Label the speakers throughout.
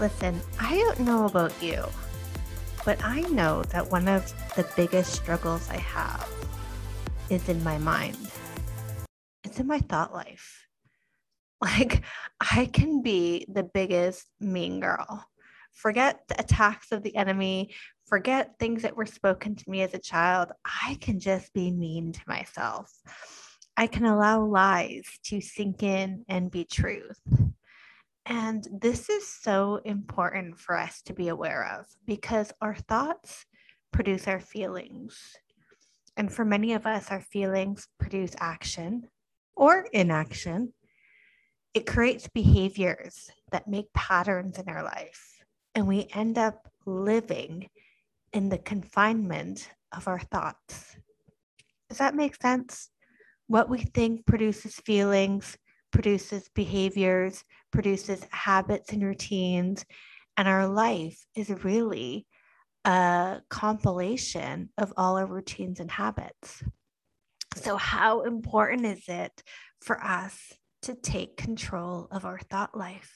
Speaker 1: Listen, I don't know about you, but I know that one of the biggest struggles I have is in my mind. It's in my thought life. Like, I can be the biggest mean girl. Forget the attacks of the enemy, forget things that were spoken to me as a child. I can just be mean to myself. I can allow lies to sink in and be truth. And this is so important for us to be aware of because our thoughts produce our feelings. And for many of us, our feelings produce action or inaction. It creates behaviors that make patterns in our life. And we end up living in the confinement of our thoughts. Does that make sense? What we think produces feelings, produces behaviors, produces habits and routines. And our life is really a compilation of all our routines and habits. So, how important is it for us to take control of our thought life?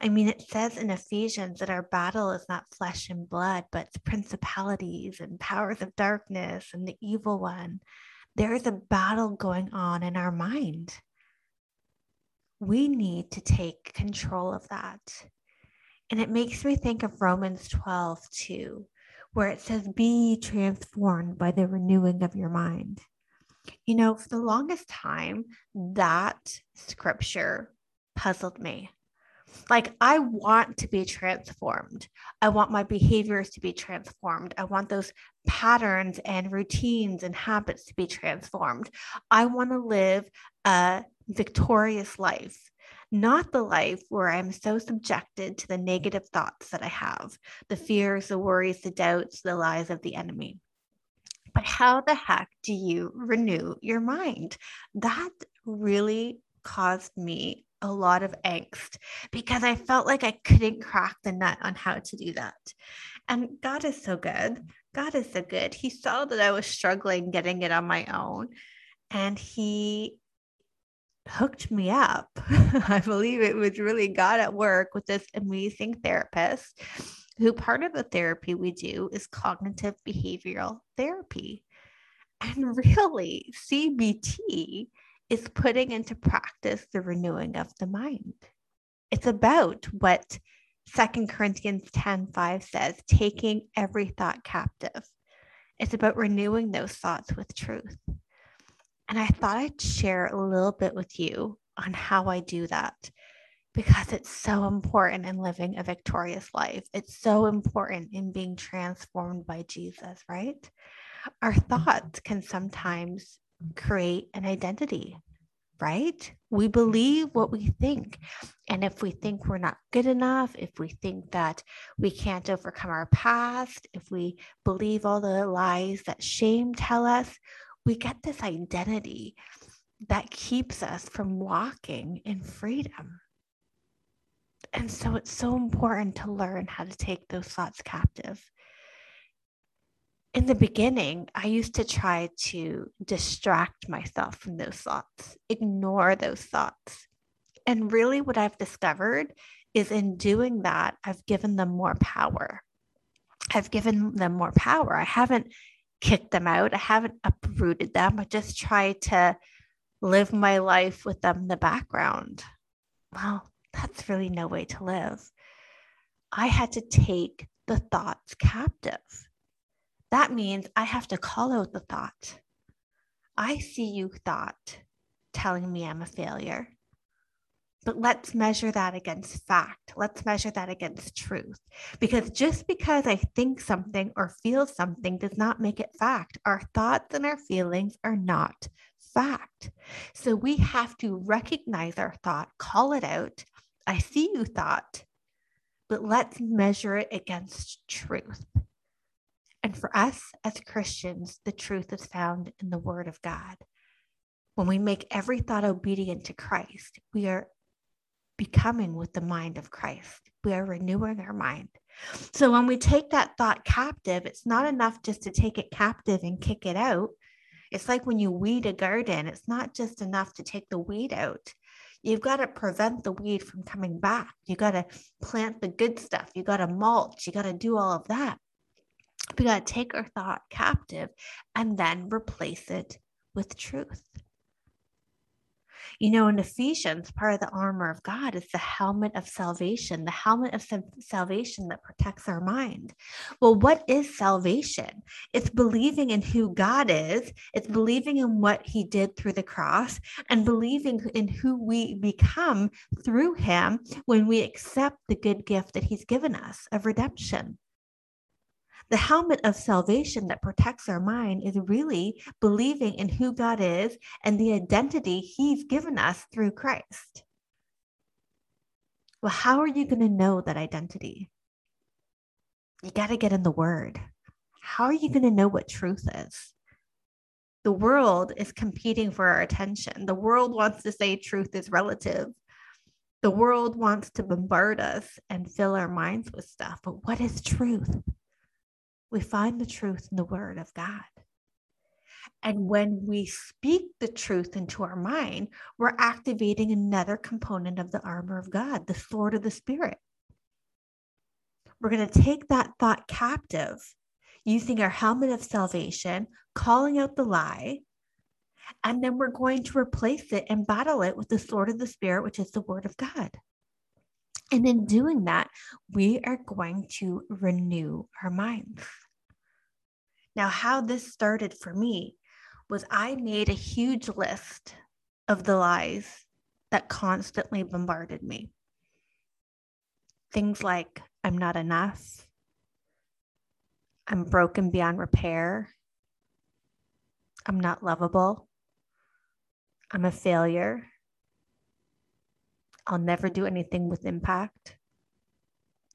Speaker 1: I mean, it says in Ephesians that our battle is not flesh and blood, but principalities and powers of darkness and the evil one. There is a battle going on in our mind we need to take control of that. And it makes me think of Romans 12 too, where it says, Be transformed by the renewing of your mind. You know, for the longest time, that scripture puzzled me. Like, I want to be transformed. I want my behaviors to be transformed. I want those patterns and routines and habits to be transformed. I want to live a victorious life, not the life where I'm so subjected to the negative thoughts that I have, the fears, the worries, the doubts, the lies of the enemy. But how the heck do you renew your mind? That really caused me a lot of angst because I felt like I couldn't crack the nut on how to do that. And God is so good. God is so good. He saw that I was struggling getting it on my own. And He hooked me up. I believe it was really God at work with this amazing therapist who part of the therapy we do is cognitive behavioral therapy. And really, CBT is putting into practice the renewing of the mind. It's about what Second Corinthians 10 5 says, taking every thought captive. It's about renewing those thoughts with truth. And I thought I'd share a little bit with you on how I do that because it's so important in living a victorious life. It's so important in being transformed by Jesus, right? Our thoughts can sometimes create an identity, right? We believe what we think. And if we think we're not good enough, if we think that we can't overcome our past, if we believe all the lies that shame tell us, we get this identity that keeps us from walking in freedom. And so it's so important to learn how to take those thoughts captive. In the beginning, I used to try to distract myself from those thoughts, ignore those thoughts. And really, what I've discovered is in doing that, I've given them more power. I've given them more power. I haven't kicked them out. I haven't uprooted them. I just try to live my life with them in the background. Well, that's really no way to live. I had to take the thoughts captive. That means I have to call out the thought. I see you, thought, telling me I'm a failure. But let's measure that against fact. Let's measure that against truth. Because just because I think something or feel something does not make it fact. Our thoughts and our feelings are not fact. So we have to recognize our thought, call it out. I see you, thought. but let's measure it against truth. And for us as Christians, the truth is found in the Word of God. When we make every thought obedient to Christ, we are becoming with the mind of Christ. We are renewing our mind. So when we take that thought captive, it's not enough just to take it captive and kick it out. It's like when you weed a garden, it's not just enough to take the weed out. You've got to prevent the weed from coming back. You got to plant the good stuff. You got to mulch. You got to do all of that. We got to take our thought captive and then replace it with truth. You know, in Ephesians, part of the armor of God is the helmet of salvation, the helmet of salvation that protects our mind. Well, what is salvation? It's believing in who God is, it's believing in what he did through the cross, and believing in who we become through him when we accept the good gift that he's given us of redemption. The helmet of salvation that protects our mind is really believing in who God is and the identity He's given us through Christ. Well, how are you going to know that identity? You got to get in the Word. How are you going to know what truth is? The world is competing for our attention. The world wants to say truth is relative. The world wants to bombard us and fill our minds with stuff. But what is truth? We find the truth in the Word of God. And when we speak the truth into our mind, we're activating another component of the armor of God, the sword of the Spirit. We're going to take that thought captive using our helmet of salvation, calling out the lie, and then we're going to replace it and battle it with the sword of the Spirit, which is the Word of God. And in doing that, we are going to renew our minds. Now, how this started for me was I made a huge list of the lies that constantly bombarded me. Things like, I'm not enough, I'm broken beyond repair, I'm not lovable, I'm a failure, I'll never do anything with impact.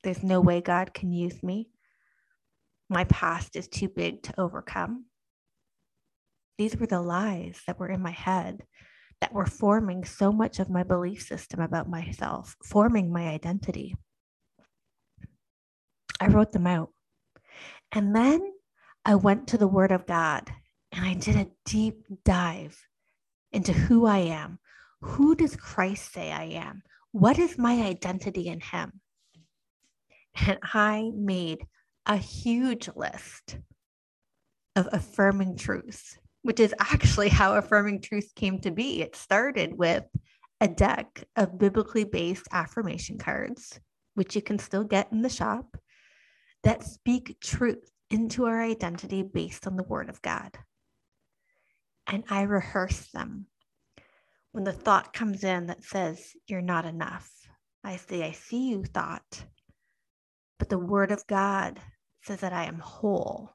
Speaker 1: There's no way God can use me. My past is too big to overcome. These were the lies that were in my head that were forming so much of my belief system about myself, forming my identity. I wrote them out. And then I went to the Word of God and I did a deep dive into who I am, who does Christ say I am? What is my identity in Him? And I made a huge list of affirming truths, which is actually how affirming truth came to be. It started with a deck of biblically based affirmation cards, which you can still get in the shop, that speak truth into our identity based on the Word of God. And I rehearse them when the thought comes in that says, You're not enough, I say, I see you, thought. But the word of God says that I am whole,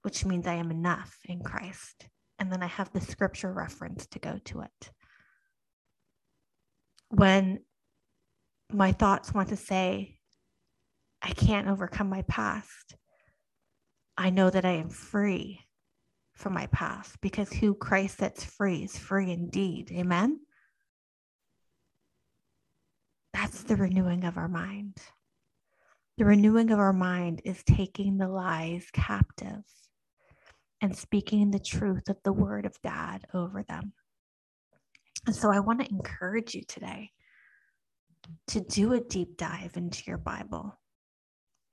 Speaker 1: which means I am enough in Christ. And then I have the scripture reference to go to it. When my thoughts want to say, I can't overcome my past, I know that I am free from my past because who Christ sets free is free indeed. Amen. That's the renewing of our mind. The renewing of our mind is taking the lies captive and speaking the truth of the word of God over them. And so I want to encourage you today to do a deep dive into your Bible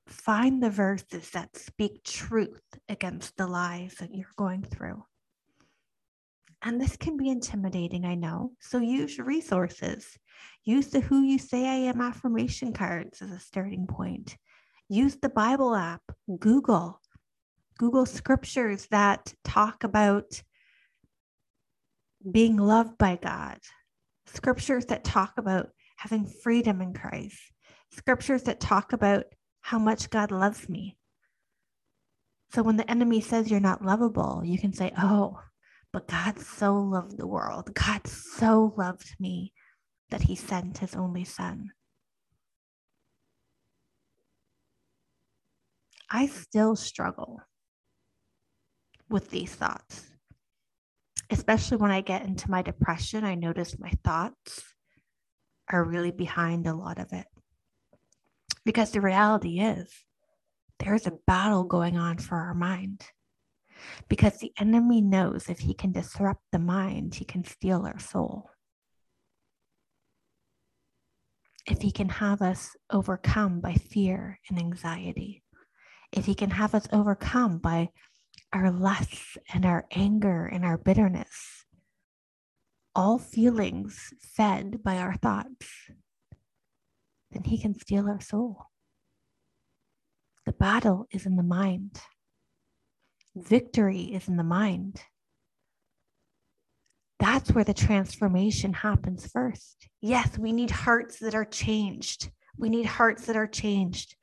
Speaker 1: Find the verses that speak truth against the lies that you're going through. And this can be intimidating, I know. So use resources. Use the Who You Say I Am affirmation cards as a starting point. Use the Bible app, Google. Google scriptures that talk about being loved by God, scriptures that talk about having freedom in Christ, scriptures that talk about how much God loves me. So when the enemy says you're not lovable, you can say, Oh, but God so loved the world, God so loved me that he sent his only son. I still struggle with these thoughts, especially when I get into my depression. I notice my thoughts are really behind a lot of it. Because the reality is, there's a battle going on for our mind. Because the enemy knows if he can disrupt the mind, he can steal our soul. If he can have us overcome by fear and anxiety, if he can have us overcome by our lusts and our anger and our bitterness, all feelings fed by our thoughts, then he can steal our soul. The battle is in the mind. Victory is in the mind. That's where the transformation happens first. Yes, we need hearts that are changed. We need hearts that are changed.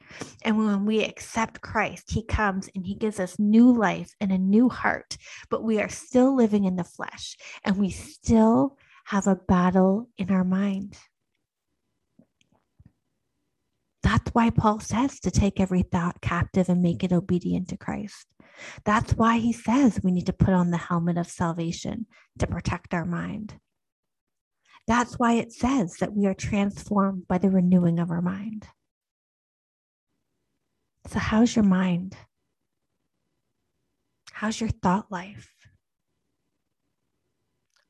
Speaker 1: And when we accept Christ, He comes and He gives us new life and a new heart. But we are still living in the flesh and we still have a battle in our mind. That's why Paul says to take every thought captive and make it obedient to Christ. That's why he says we need to put on the helmet of salvation to protect our mind. That's why it says that we are transformed by the renewing of our mind. So, how's your mind? How's your thought life?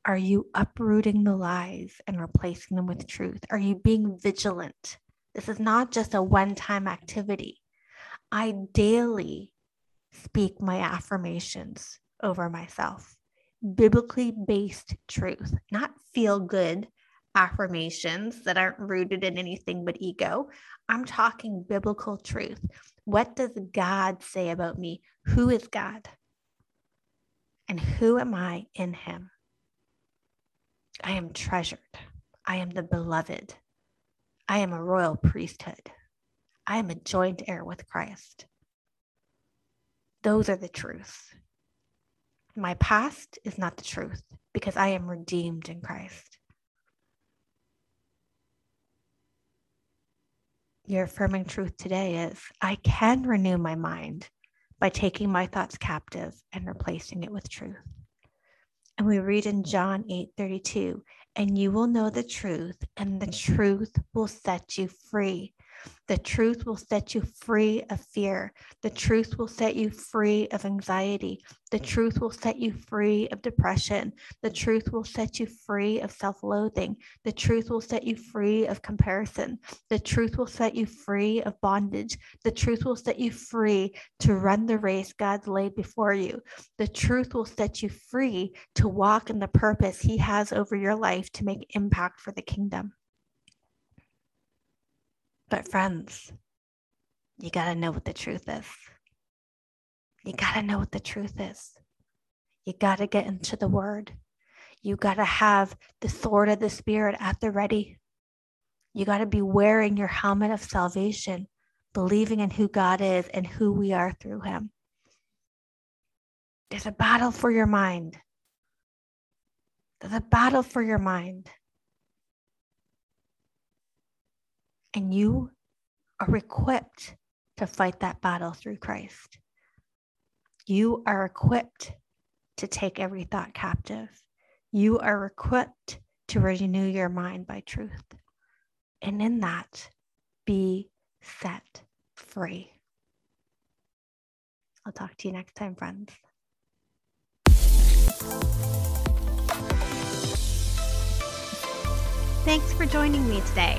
Speaker 1: Are you uprooting the lies and replacing them with truth? Are you being vigilant this is not just a one time activity. I daily speak my affirmations over myself, biblically based truth, not feel good affirmations that aren't rooted in anything but ego. I'm talking biblical truth. What does God say about me? Who is God? And who am I in Him? I am treasured. I am the beloved. I am a royal priesthood. I am a joint heir with Christ. Those are the truths. My past is not the truth because I am redeemed in Christ. Your affirming truth today is I can renew my mind by taking my thoughts captive and replacing it with truth. And we read in John 8 32, and you will know the truth, and the truth will set you free. The truth will set you free of fear. The truth will set you free of anxiety. The mm. truth will set you free of depression. The mm. truth will set you free of self loathing. The truth will set you free of comparison. The truth will set you free of bondage. The truth will set you free to run the race God's laid before you. The truth will set you free to walk in the purpose He has over your life to make impact for the kingdom. But, friends, you got to know what the truth is. You got to know what the truth is. You got to get into the word. You got to have the sword of the Spirit at the ready. You got to be wearing your helmet of salvation, believing in who God is and who we are through him. There's a battle for your mind. There's a battle for your mind. And you are equipped to fight that battle through Christ. You are equipped to take every thought captive. You are equipped to renew your mind by truth. And in that, be set free. I'll talk to you next time, friends. Thanks for joining me today.